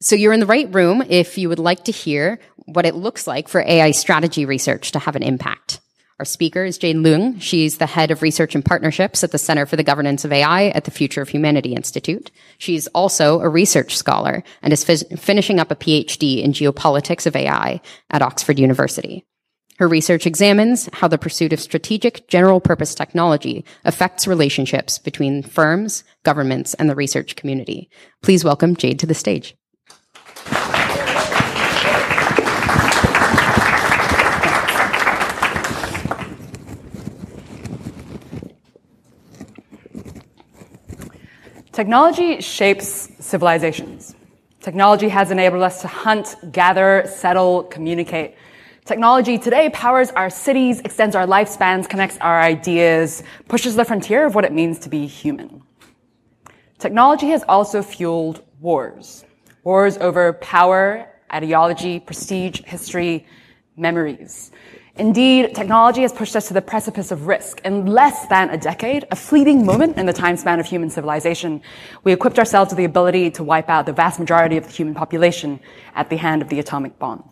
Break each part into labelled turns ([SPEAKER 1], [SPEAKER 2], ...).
[SPEAKER 1] So you're in the right room if you would like to hear what it looks like for AI strategy research to have an impact. Our speaker is Jade Leung. She's the head of research and partnerships at the Center for the Governance of AI at the Future of Humanity Institute. She's also a research scholar and is finishing up a PhD in geopolitics of AI at Oxford University. Her research examines how the pursuit of strategic general purpose technology affects relationships between firms, governments, and the research community. Please welcome Jade to the stage.
[SPEAKER 2] Technology shapes civilizations. Technology has enabled us to hunt, gather, settle, communicate. Technology today powers our cities, extends our lifespans, connects our ideas, pushes the frontier of what it means to be human. Technology has also fueled wars. Wars over power, ideology, prestige, history, memories. Indeed, technology has pushed us to the precipice of risk. In less than a decade, a fleeting moment in the time span of human civilization, we equipped ourselves with the ability to wipe out the vast majority of the human population at the hand of the atomic bomb.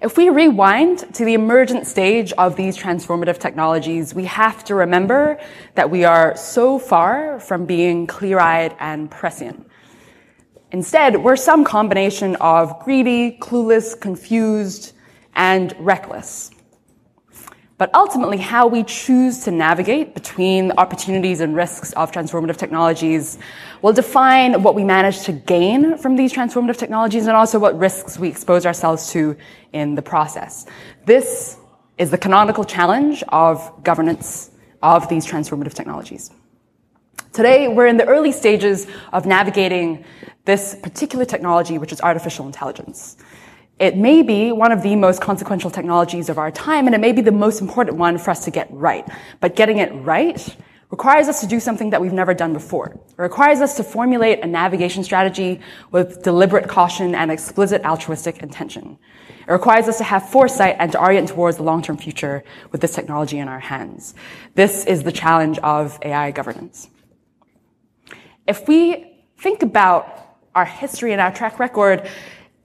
[SPEAKER 2] If we rewind to the emergent stage of these transformative technologies, we have to remember that we are so far from being clear-eyed and prescient. Instead, we're some combination of greedy, clueless, confused, and reckless. But ultimately, how we choose to navigate between opportunities and risks of transformative technologies will define what we manage to gain from these transformative technologies and also what risks we expose ourselves to in the process. This is the canonical challenge of governance of these transformative technologies. Today, we're in the early stages of navigating this particular technology, which is artificial intelligence. It may be one of the most consequential technologies of our time, and it may be the most important one for us to get right. But getting it right requires us to do something that we've never done before. It requires us to formulate a navigation strategy with deliberate caution and explicit altruistic intention. It requires us to have foresight and to orient towards the long-term future with this technology in our hands. This is the challenge of AI governance. If we think about our history and our track record,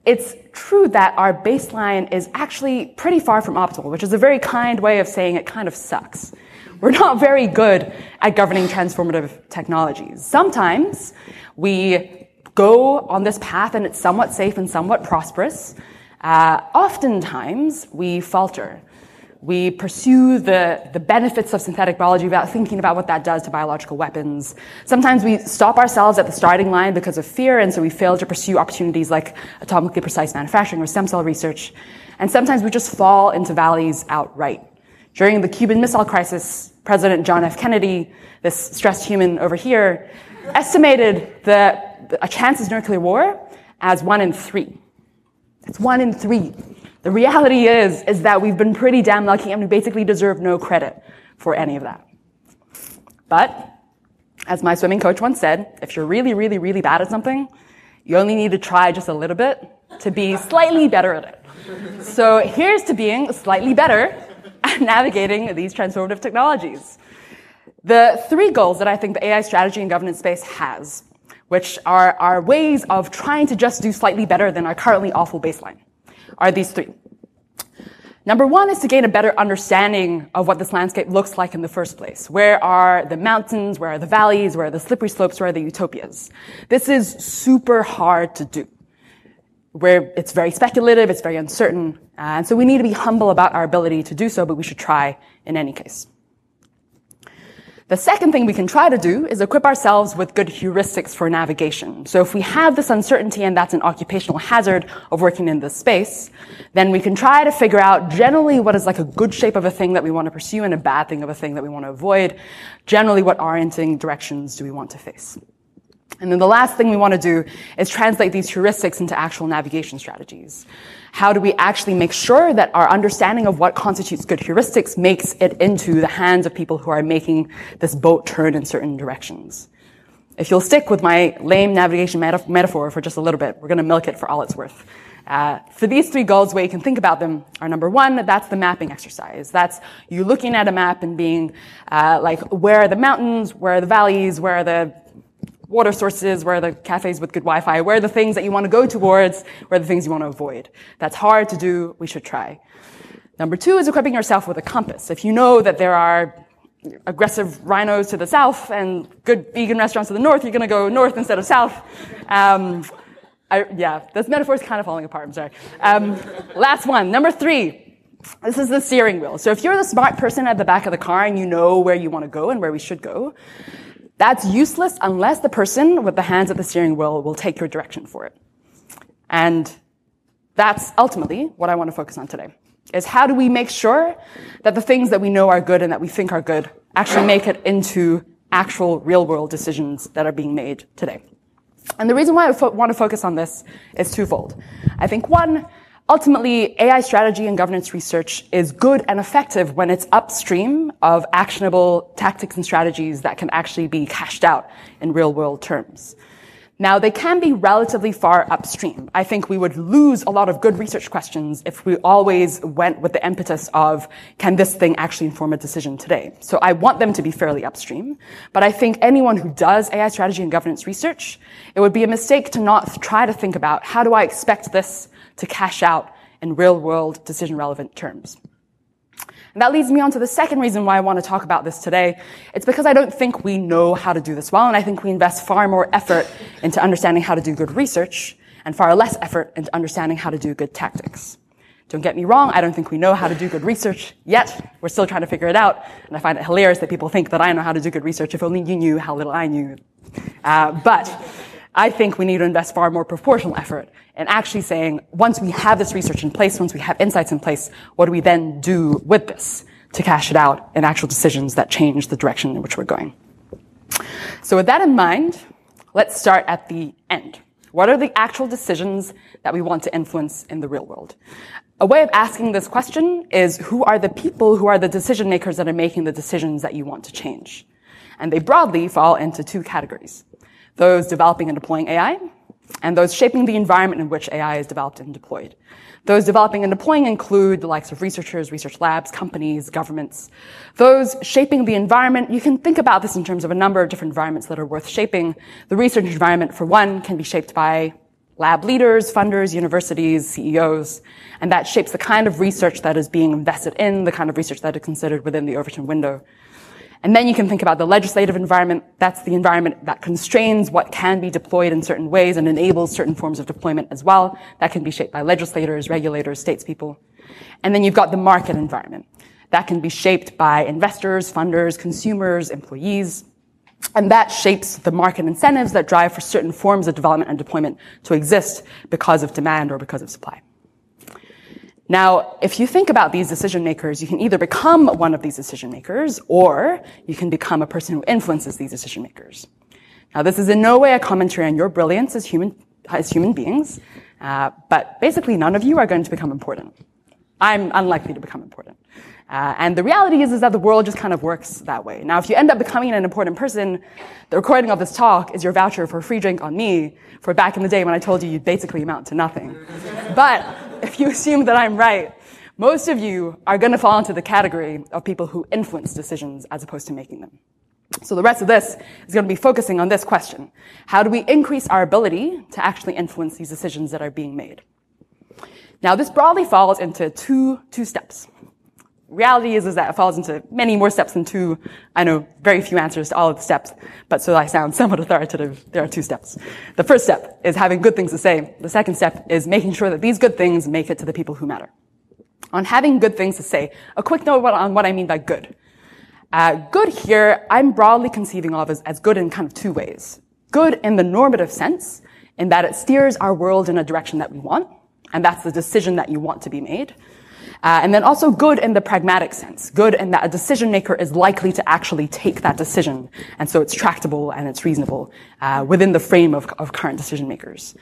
[SPEAKER 2] it's true that our baseline is actually pretty far from optimal, which is a very kind way of saying it kind of sucks. We're not very good at governing transformative technologies. Sometimes we go on this path and it's somewhat safe and somewhat prosperous. Uh, oftentimes we falter. We pursue the, the benefits of synthetic biology without thinking about what that does to biological weapons. Sometimes we stop ourselves at the starting line because of fear, and so we fail to pursue opportunities like atomically precise manufacturing or stem cell research. And sometimes we just fall into valleys outright. During the Cuban Missile Crisis, President John F. Kennedy, this stressed human over here, estimated the, a chance of nuclear war as one in three. It's one in three. The reality is, is that we've been pretty damn lucky and we basically deserve no credit for any of that. But, as my swimming coach once said, if you're really, really, really bad at something, you only need to try just a little bit to be slightly better at it. So here's to being slightly better at navigating these transformative technologies. The three goals that I think the AI strategy and governance space has, which are, are ways of trying to just do slightly better than our currently awful baseline are these three. Number one is to gain a better understanding of what this landscape looks like in the first place. Where are the mountains? Where are the valleys? Where are the slippery slopes? Where are the utopias? This is super hard to do. Where it's very speculative, it's very uncertain, and so we need to be humble about our ability to do so, but we should try in any case. The second thing we can try to do is equip ourselves with good heuristics for navigation. So if we have this uncertainty and that's an occupational hazard of working in this space, then we can try to figure out generally what is like a good shape of a thing that we want to pursue and a bad thing of a thing that we want to avoid. Generally, what orienting directions do we want to face? And then the last thing we want to do is translate these heuristics into actual navigation strategies. How do we actually make sure that our understanding of what constitutes good heuristics makes it into the hands of people who are making this boat turn in certain directions? If you'll stick with my lame navigation meta- metaphor for just a little bit, we're going to milk it for all it's worth. Uh, for these three goals, the way you can think about them are number one, that's the mapping exercise. That's you looking at a map and being uh, like, where are the mountains, where are the valleys, where are the water sources? Where are the cafes with good Wi-Fi? Where are the things that you want to go towards? Where are the things you want to avoid? That's hard to do. We should try. Number two is equipping yourself with a compass. If you know that there are aggressive rhinos to the south and good vegan restaurants to the north, you're going to go north instead of south. Um, I, yeah, this metaphor is kind of falling apart. I'm sorry. Um, last one, number three. This is the steering wheel. So if you're the smart person at the back of the car and you know where you want to go and where we should go, that's useless unless the person with the hands at the steering wheel will take your direction for it. And that's ultimately what I want to focus on today is how do we make sure that the things that we know are good and that we think are good actually make it into actual real world decisions that are being made today. And the reason why I want to focus on this is twofold. I think one, ultimately, AI strategy and governance research is good and effective when it's upstream of actionable tactics and strategies that can actually be cashed out in real world terms. Now, they can be relatively far upstream. I think we would lose a lot of good research questions if we always went with the impetus of, can this thing actually inform a decision today? So I want them to be fairly upstream. But I think anyone who does AI strategy and governance research, it would be a mistake to not try to think about, how do I expect this to cash out in real world decision relevant terms? And that leads me on to the second reason why I want to talk about this today. It's because I don't think we know how to do this well, and I think we invest far more effort into understanding how to do good research and far less effort into understanding how to do good tactics. Don't get me wrong, I don't think we know how to do good research yet. We're still trying to figure it out, and I find it hilarious that people think that I know how to do good research if only you knew how little I knew. Uh, but I think we need to invest far more proportional effort in actually saying, once we have this research in place, once we have insights in place, what do we then do with this to cash it out in actual decisions that change the direction in which we're going? So with that in mind, let's start at the end. What are the actual decisions that we want to influence in the real world? A way of asking this question is who are the people who are the decision makers that are making the decisions that you want to change? And they broadly fall into two categories those developing and deploying AI, and those shaping the environment in which AI is developed and deployed. Those developing and deploying include the likes of researchers, research labs, companies, governments. Those shaping the environment, you can think about this in terms of a number of different environments that are worth shaping. The research environment, for one, can be shaped by lab leaders, funders, universities, CEOs, and that shapes the kind of research that is being invested in, the kind of research that is considered within the Overton window. And then you can think about the legislative environment. That's the environment that constrains what can be deployed in certain ways and enables certain forms of deployment as well. That can be shaped by legislators, regulators, statespeople. And then you've got the market environment. That can be shaped by investors, funders, consumers, employees. And that shapes the market incentives that drive for certain forms of development and deployment to exist because of demand or because of supply. Now, if you think about these decision makers, you can either become one of these decision makers or you can become a person who influences these decision makers. Now, this is in no way a commentary on your brilliance as human, as human beings, uh, but basically none of you are going to become important. I'm unlikely to become important. Uh, and the reality is, is that the world just kind of works that way. Now, if you end up becoming an important person, the recording of this talk is your voucher for a free drink on me for back in the day when I told you you'd basically amount to nothing. but if you assume that I'm right, most of you are going to fall into the category of people who influence decisions as opposed to making them. So the rest of this is going to be focusing on this question. How do we increase our ability to actually influence these decisions that are being made? Now, this broadly falls into two, two steps. Reality is, is that it falls into many more steps than two. I know very few answers to all of the steps, but so I sound somewhat authoritative, there are two steps. The first step is having good things to say. The second step is making sure that these good things make it to the people who matter. On having good things to say, a quick note on what I mean by good. Uh, good here, I'm broadly conceiving of as, as good in kind of two ways. Good in the normative sense, in that it steers our world in a direction that we want, and that's the decision that you want to be made. Uh, and then also good in the pragmatic sense, good in that a decision maker is likely to actually take that decision, and so it's tractable and it's reasonable uh, within the frame of, of current decision makers.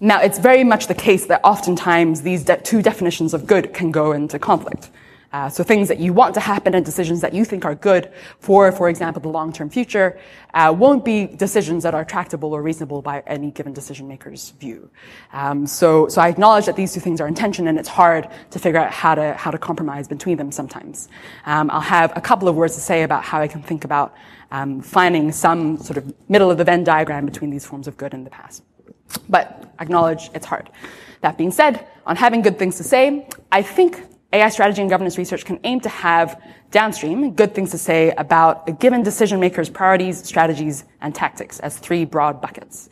[SPEAKER 2] Now, it's very much the case that oftentimes these de- two definitions of good can go into conflict. Uh, so things that you want to happen and decisions that you think are good for, for example, the long-term future, uh, won't be decisions that are tractable or reasonable by any given decision maker's view. Um, so, so I acknowledge that these two things are in tension, and it's hard to figure out how to how to compromise between them sometimes. Um, I'll have a couple of words to say about how I can think about um, finding some sort of middle of the Venn diagram between these forms of good in the past. But acknowledge it's hard. That being said, on having good things to say, I think AI strategy and governance research can aim to have downstream good things to say about a given decision maker's priorities, strategies, and tactics as three broad buckets.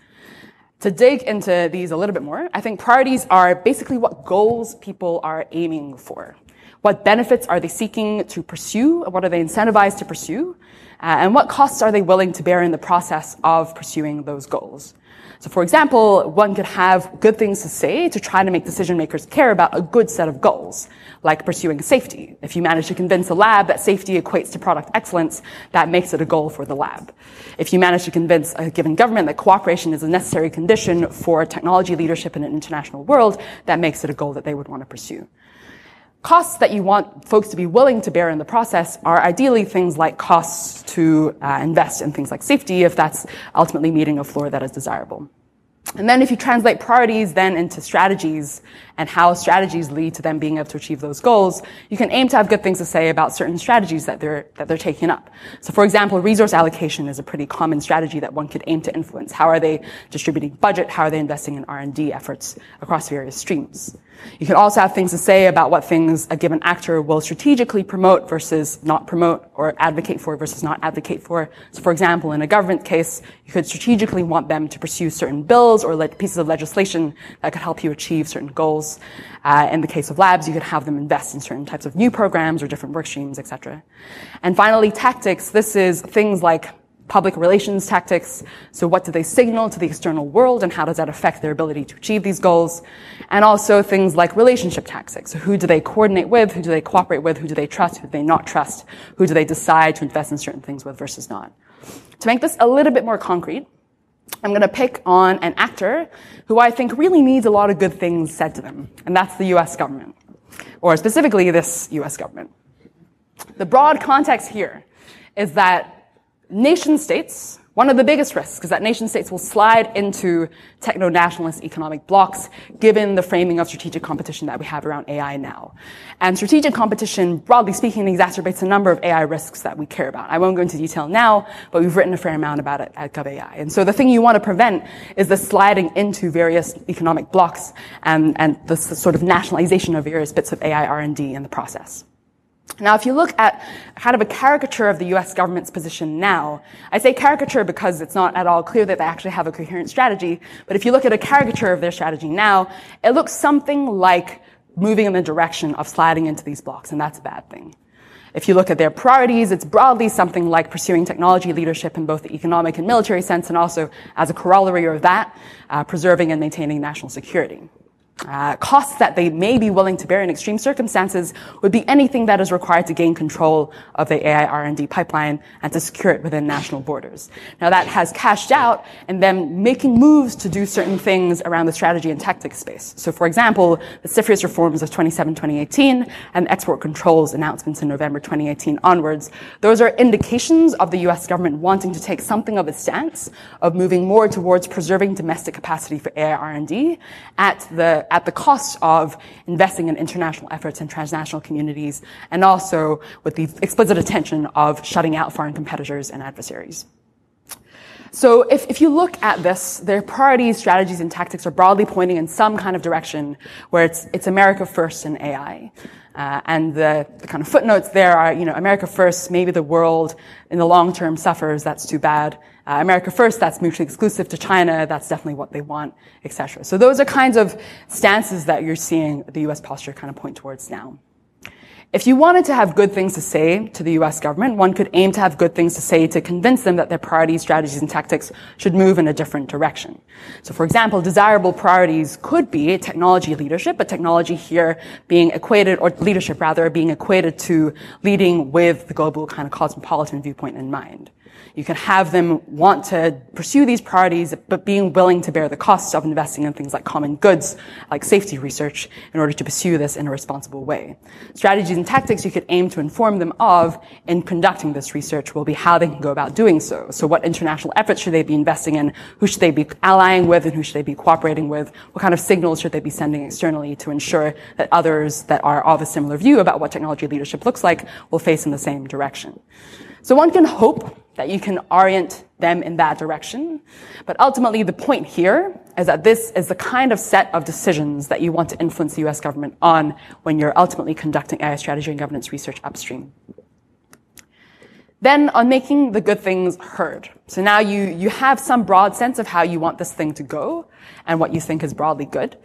[SPEAKER 2] To dig into these a little bit more, I think priorities are basically what goals people are aiming for. What benefits are they seeking to pursue? What are they incentivized to pursue? Uh, and what costs are they willing to bear in the process of pursuing those goals? So for example, one could have good things to say to try to make decision makers care about a good set of goals, like pursuing safety. If you manage to convince a lab that safety equates to product excellence, that makes it a goal for the lab. If you manage to convince a given government that cooperation is a necessary condition for technology leadership in an international world, that makes it a goal that they would want to pursue. Costs that you want folks to be willing to bear in the process are ideally things like costs to uh, invest in things like safety if that's ultimately meeting a floor that is desirable. And then if you translate priorities then into strategies and how strategies lead to them being able to achieve those goals, you can aim to have good things to say about certain strategies that they're, that they're taking up. So for example, resource allocation is a pretty common strategy that one could aim to influence. How are they distributing budget? How are they investing in R&D efforts across various streams? You can also have things to say about what things a given actor will strategically promote versus not promote or advocate for versus not advocate for. So for example, in a government case, you could strategically want them to pursue certain bills or pieces of legislation that could help you achieve certain goals. Uh, in the case of labs, you could have them invest in certain types of new programs or different work streams, etc. And finally, tactics. This is things like public relations tactics. So what do they signal to the external world and how does that affect their ability to achieve these goals? And also things like relationship tactics. So who do they coordinate with? Who do they cooperate with? Who do they trust? Who do they not trust? Who do they decide to invest in certain things with versus not? To make this a little bit more concrete, I'm going to pick on an actor who I think really needs a lot of good things said to them, and that's the US government, or specifically this US government. The broad context here is that nation states, one of the biggest risks is that nation states will slide into techno-nationalist economic blocks given the framing of strategic competition that we have around AI now. And strategic competition, broadly speaking, exacerbates a number of AI risks that we care about. I won't go into detail now, but we've written a fair amount about it at GovAI. And so the thing you want to prevent is the sliding into various economic blocks and, and the sort of nationalization of various bits of AI R&D in the process. Now, if you look at kind of a caricature of the US government's position now, I say caricature because it's not at all clear that they actually have a coherent strategy, but if you look at a caricature of their strategy now, it looks something like moving in the direction of sliding into these blocks, and that's a bad thing. If you look at their priorities, it's broadly something like pursuing technology leadership in both the economic and military sense, and also as a corollary of that, uh, preserving and maintaining national security. Uh, costs that they may be willing to bear in extreme circumstances would be anything that is required to gain control of the AI R&D pipeline and to secure it within national borders. Now that has cashed out and then making moves to do certain things around the strategy and tactics space. So for example, the CFIUS reforms of 2017-2018 and export controls announcements in November 2018 onwards, those are indications of the US government wanting to take something of a stance of moving more towards preserving domestic capacity for AI R&D at the at the cost of investing in international efforts and transnational communities, and also with the explicit intention of shutting out foreign competitors and adversaries. So if, if you look at this, their priorities, strategies, and tactics are broadly pointing in some kind of direction where it's, it's America first in AI. Uh, and the, the, kind of footnotes there are, you know, America first, maybe the world in the long term suffers, that's too bad. Uh, America first, that's mutually exclusive to China, that's definitely what they want, etc. So those are kinds of stances that you're seeing the U.S. posture kind of point towards now. If you wanted to have good things to say to the US government, one could aim to have good things to say to convince them that their priorities, strategies, and tactics should move in a different direction. So for example, desirable priorities could be technology leadership, but technology here being equated, or leadership rather, being equated to leading with the global kind of cosmopolitan viewpoint in mind. You can have them want to pursue these priorities, but being willing to bear the costs of investing in things like common goods, like safety research, in order to pursue this in a responsible way. Strategies and tactics you could aim to inform them of in conducting this research will be how they can go about doing so. So what international efforts should they be investing in? Who should they be allying with and who should they be cooperating with? What kind of signals should they be sending externally to ensure that others that are of a similar view about what technology leadership looks like will face in the same direction? So one can hope that you can orient them in that direction. But ultimately, the point here is that this is the kind of set of decisions that you want to influence the US government on when you're ultimately conducting AI strategy and governance research upstream. Then on making the good things heard. So now you, you have some broad sense of how you want this thing to go and what you think is broadly good.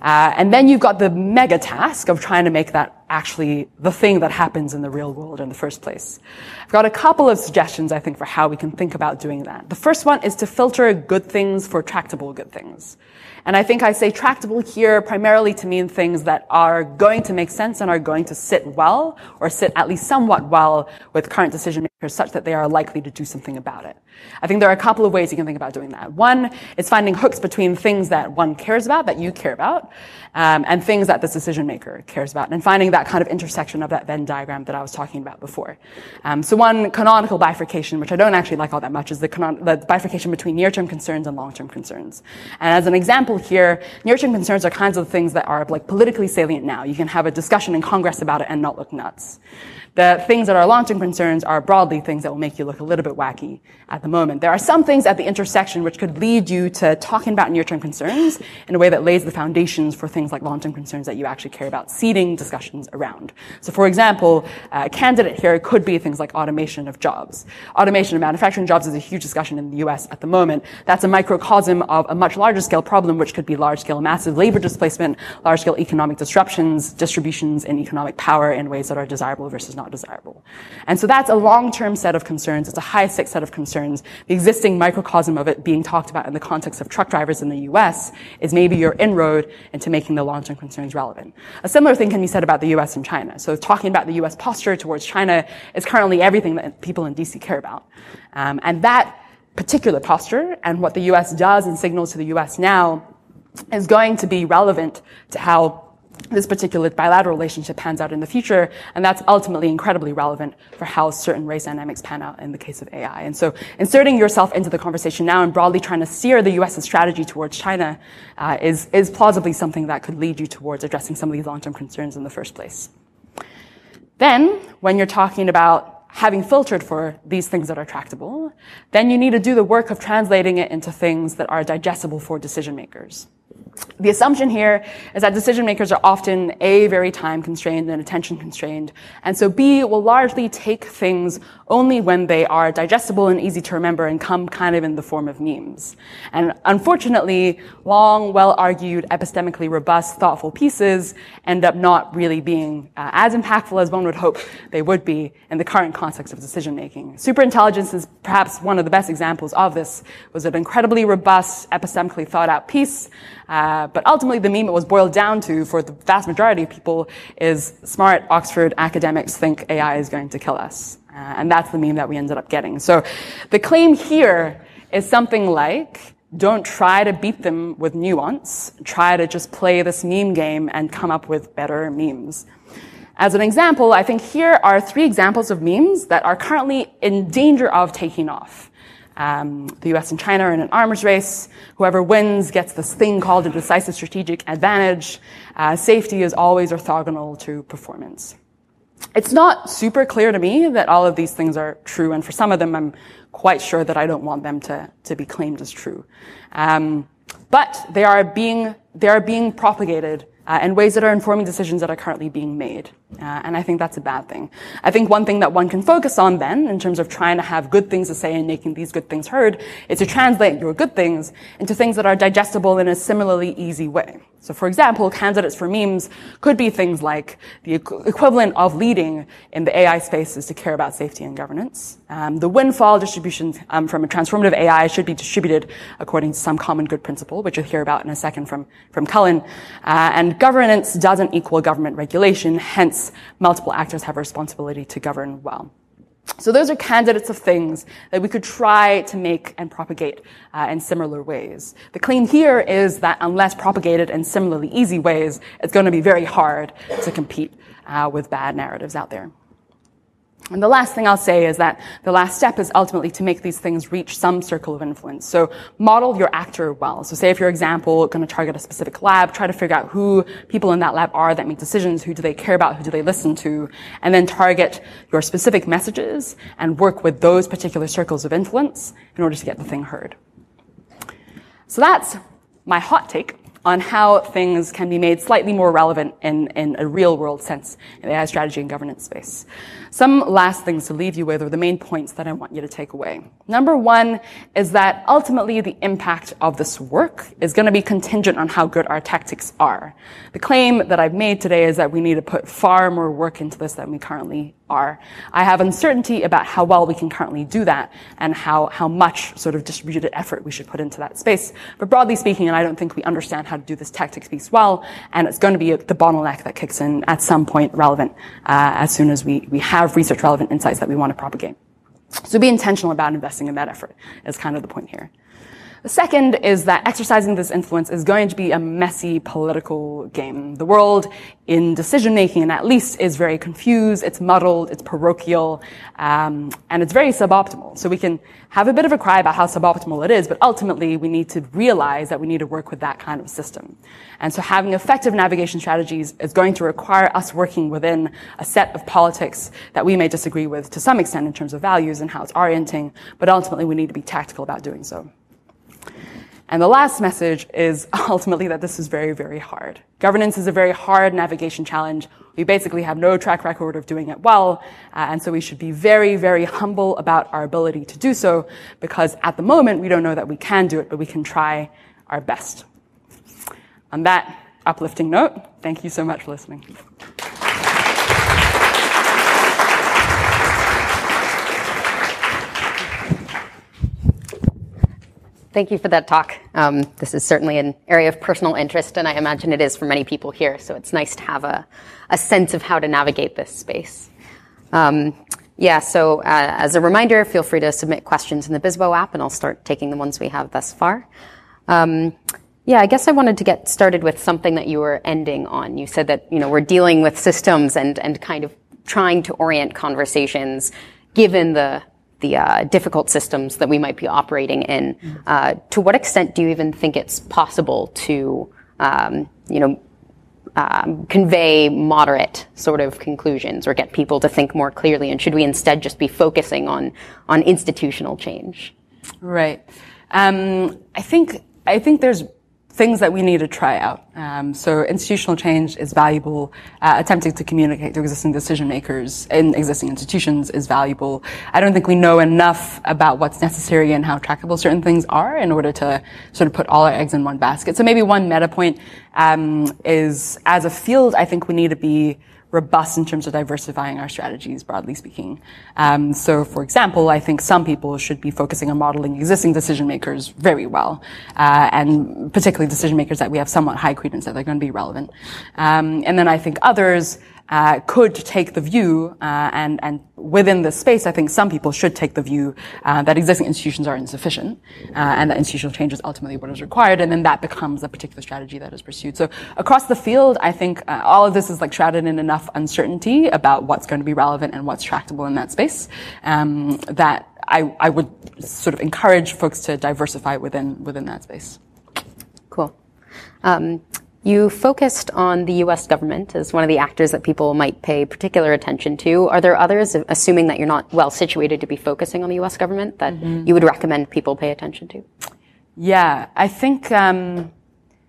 [SPEAKER 2] Uh, and then you've got the mega task of trying to make that actually the thing that happens in the real world in the first place. I've got a couple of suggestions, I think, for how we can think about doing that. The first one is to filter good things for tractable good things. And I think I say tractable here primarily to mean things that are going to make sense and are going to sit well or sit at least somewhat well with current decision makers such that they are likely to do something about it. I think there are a couple of ways you can think about doing that. One is finding hooks between things that one cares about, that you care about, um, and things that this decision maker cares about, and finding that kind of intersection of that Venn diagram that I was talking about before. Um, so one canonical bifurcation, which I don't actually like all that much, is the, canon- the bifurcation between near-term concerns and long-term concerns. And as an example here, near-term concerns are kinds of things that are like politically salient now. You can have a discussion in Congress about it and not look nuts. The things that are long-term concerns are broadly things that will make you look a little bit wacky at the moment. There are some things at the intersection which could lead you to talking about near-term concerns in a way that lays the foundations for things like long-term concerns that you actually care about, seeding discussions around. So for example, uh, a candidate here could be things like automation of jobs. Automation of manufacturing jobs is a huge discussion in the US at the moment. That's a microcosm of a much larger scale problem, which could be large scale massive labor displacement, large scale economic disruptions, distributions in economic power in ways that are desirable versus not not desirable. And so that's a long-term set of concerns. It's a high-stakes set of concerns. The existing microcosm of it being talked about in the context of truck drivers in the US is maybe your inroad into making the long-term concerns relevant. A similar thing can be said about the US and China. So talking about the US posture towards China is currently everything that people in DC care about. Um, and that particular posture and what the US does and signals to the US now is going to be relevant to how this particular bilateral relationship pans out in the future, and that's ultimately incredibly relevant for how certain race dynamics pan out in the case of AI. And so inserting yourself into the conversation now and broadly trying to steer the US's strategy towards China uh, is, is plausibly something that could lead you towards addressing some of these long-term concerns in the first place. Then, when you're talking about having filtered for these things that are tractable, then you need to do the work of translating it into things that are digestible for decision makers. The assumption here is that decision makers are often A, very time constrained and attention constrained, and so B, will largely take things only when they are digestible and easy to remember and come kind of in the form of memes. And unfortunately, long, well-argued, epistemically robust, thoughtful pieces end up not really being uh, as impactful as one would hope they would be in the current context of decision making. Superintelligence is perhaps one of the best examples of this. It was an incredibly robust, epistemically thought out piece. Uh, but ultimately, the meme it was boiled down to for the vast majority of people is smart Oxford academics think AI is going to kill us. Uh, and that's the meme that we ended up getting. So the claim here is something like, don't try to beat them with nuance. Try to just play this meme game and come up with better memes. As an example, I think here are three examples of memes that are currently in danger of taking off. Um, the US and China are in an arms race. Whoever wins gets this thing called a decisive strategic advantage. Uh, safety is always orthogonal to performance. It's not super clear to me that all of these things are true, and for some of them, I'm quite sure that I don't want them to, to be claimed as true. Um, but they are being, they are being propagated uh, and ways that are informing decisions that are currently being made. Uh, and I think that's a bad thing. I think one thing that one can focus on then, in terms of trying to have good things to say and making these good things heard, is to translate your good things into things that are digestible in a similarly easy way. So for example, candidates for memes could be things like the equivalent of leading in the AI space is to care about safety and governance. Um, the windfall distribution um, from a transformative AI should be distributed according to some common good principle, which you'll hear about in a second from, from Cullen. Uh, and governance doesn't equal government regulation, hence multiple actors have a responsibility to govern well. So those are candidates of things that we could try to make and propagate uh, in similar ways. The claim here is that unless propagated in similarly easy ways, it's going to be very hard to compete uh, with bad narratives out there. And the last thing I'll say is that the last step is ultimately to make these things reach some circle of influence. So model your actor well. So say if your example going to target a specific lab, try to figure out who people in that lab are that make decisions, who do they care about, who do they listen to, and then target your specific messages and work with those particular circles of influence in order to get the thing heard. So that's my hot take on how things can be made slightly more relevant in, in a real world sense in the AI strategy and governance space. Some last things to leave you with are the main points that I want you to take away. Number one is that ultimately the impact of this work is going to be contingent on how good our tactics are. The claim that I've made today is that we need to put far more work into this than we currently are. I have uncertainty about how well we can currently do that and how, how much sort of distributed effort we should put into that space. But broadly speaking, and I don't think we understand how to do this tactics piece well, and it's going to be the bottleneck that kicks in at some point relevant uh, as soon as we, we have research relevant insights that we want to propagate. So be intentional about investing in that effort is kind of the point here. The second is that exercising this influence is going to be a messy political game. The world in decision making, at least, is very confused, it's muddled, it's parochial, um, and it's very suboptimal. So we can have a bit of a cry about how suboptimal it is, but ultimately we need to realize that we need to work with that kind of system. And so having effective navigation strategies is going to require us working within a set of politics that we may disagree with to some extent in terms of values and how it's orienting, but ultimately we need to be tactical about doing so. And the last message is ultimately that this is very, very hard. Governance is a very hard navigation challenge. We basically have no track record of doing it well, uh, and so we should be very, very humble about our ability to do so, because at the moment we don't know that we can do it, but we can try our best. On that uplifting note, thank you so much for listening.
[SPEAKER 1] Thank you for that talk. Um, this is certainly an area of personal interest, and I imagine it is for many people here. So it's nice to have a, a sense of how to navigate this space. Um, yeah, so uh, as a reminder, feel free to submit questions in the Bizzabo app, and I'll start taking the ones we have thus far. Um, yeah, I guess I wanted to get started with something that you were ending on. You said that you know we're dealing with systems and and kind of trying to orient conversations given the the uh, difficult systems that we might be operating in. Uh, to what extent do you even think it's possible to, um, you know, um, convey moderate sort of conclusions or get people to think more clearly? And should we instead just be focusing on on institutional change?
[SPEAKER 2] Right. Um, I think I think there's things that we need to try out. Um, so institutional change is valuable. Uh, attempting to communicate to existing decision makers in existing institutions is valuable. I don't think we know enough about what's necessary and how trackable certain things are in order to sort of put all our eggs in one basket. So maybe one meta point um, is, as a field, I think we need to be robust in terms of diversifying our strategies, broadly speaking. Um, so, for example, I think some people should be focusing on modeling existing decision makers very well, uh, and particularly decision makers that we have somewhat high credence that they're going to be relevant. Um, and then I think others uh, could take the view, uh, and and within this space, I think some people should take the view uh, that existing institutions are insufficient, uh, and that institutional change is ultimately what is required, and then that becomes a particular strategy that is pursued. So across the field, I think uh, all of this is like shrouded in enough uncertainty about what's going to be relevant and what's tractable in that space um, that I, I would sort of encourage folks to diversify within within that space.
[SPEAKER 1] Cool. Um, you focused on the US government as one of the actors that people might pay particular attention to. Are there others, assuming that you're not well situated to be focusing on the US government, that mm-hmm. you would recommend people pay attention to?
[SPEAKER 2] Yeah, I think, um,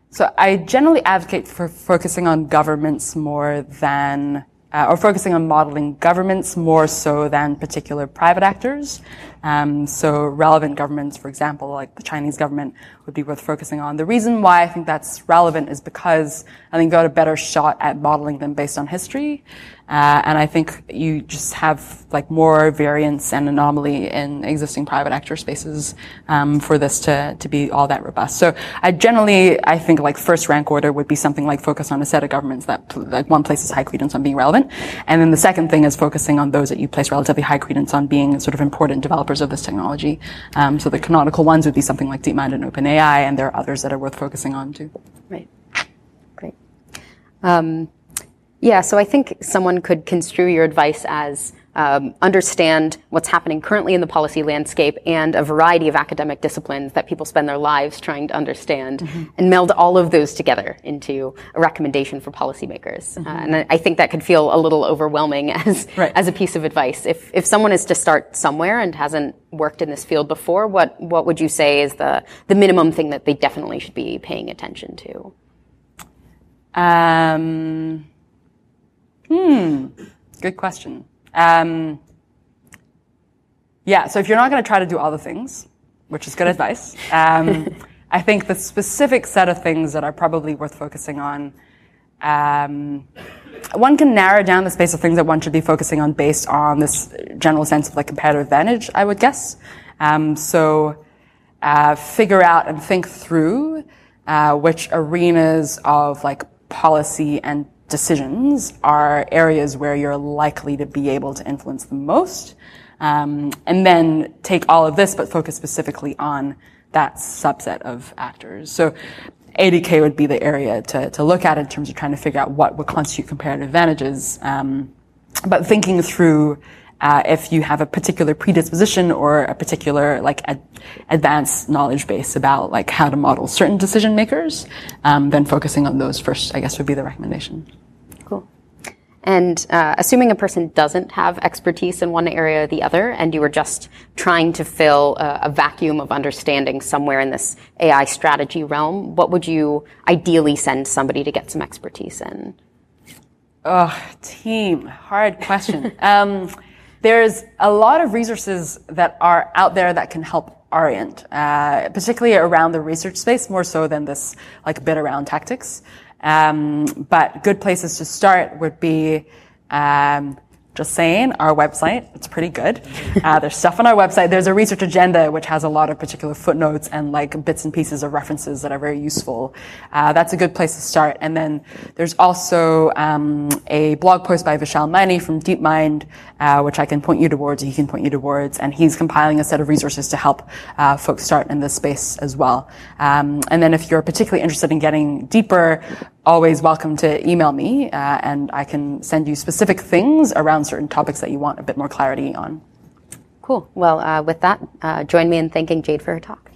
[SPEAKER 2] so I generally advocate for focusing on governments more than, uh, or focusing on modeling governments more so than particular private actors. Um, so relevant governments, for example, like the Chinese government, would be worth focusing on. The reason why I think that's relevant is because I think you've got a better shot at modeling them based on history. Uh, and I think you just have like more variance and anomaly in existing private actor spaces um, for this to, to be all that robust. So I generally I think like first rank order would be something like focus on a set of governments that like one places high credence on being relevant, and then the second thing is focusing on those that you place relatively high credence on being sort of important developers of this technology. Um, so the canonical ones would be something like DeepMind and OpenAI, and there are others that are worth focusing on too.
[SPEAKER 1] Right. Great. Um, yeah, so I think someone could construe your advice as um, understand what's happening currently in the policy landscape and a variety of academic disciplines that people spend their lives trying to understand mm-hmm. and meld all of those together into a recommendation for policymakers. Mm-hmm. Uh, and I think that could feel a little overwhelming as, right. as a piece of advice. If, if someone is to start somewhere and hasn't worked in this field before, what, what would you say is the, the minimum thing that they definitely should be paying attention to?
[SPEAKER 2] Um, Hmm. Good question. Um, yeah, so if you're not going to try to do all the things, which is good advice, um, I think the specific set of things that are probably worth focusing on, um, one can narrow down the space of things that one should be focusing on based on this general sense of like comparative advantage, I would guess. Um, so uh, figure out and think through uh, which arenas of like policy and decisions are areas where you're likely to be able to influence the most. Um, and then take all of this, but focus specifically on that subset of actors. So 80K would be the area to, to look at in terms of trying to figure out what would constitute comparative advantages. Um, but thinking through uh, if you have a particular predisposition or a particular like ad- advanced knowledge base about like how to model certain decision makers, um, then focusing on those first, I guess, would be the recommendation.
[SPEAKER 1] And uh, assuming a person doesn't have expertise in one area or the other, and you were just trying to fill a, a, vacuum of understanding somewhere in this AI strategy realm, what would you ideally send somebody to get some expertise in?
[SPEAKER 2] Oh, team, hard question. um, there's a lot of resources that are out there that can help orient, uh, particularly around the research space, more so than this like bit around tactics. Um, but good places to start would be um, just saying, our website, it's pretty good. Uh, there's stuff on our website. There's a research agenda which has a lot of particular footnotes and like bits and pieces of references that are very useful. Uh, that's a good place to start. And then there's also um, a blog post by Vishal Maini from DeepMind, uh, which I can point you towards, he can point you towards, and he's compiling a set of resources to help uh, folks start in this space as well. Um, and then if you're particularly interested in getting deeper, always welcome to email me, uh, and I can send you specific things around certain topics that you want a bit more clarity on.
[SPEAKER 1] Cool. Well, uh, with that, uh, join me in thanking Jade for her talk.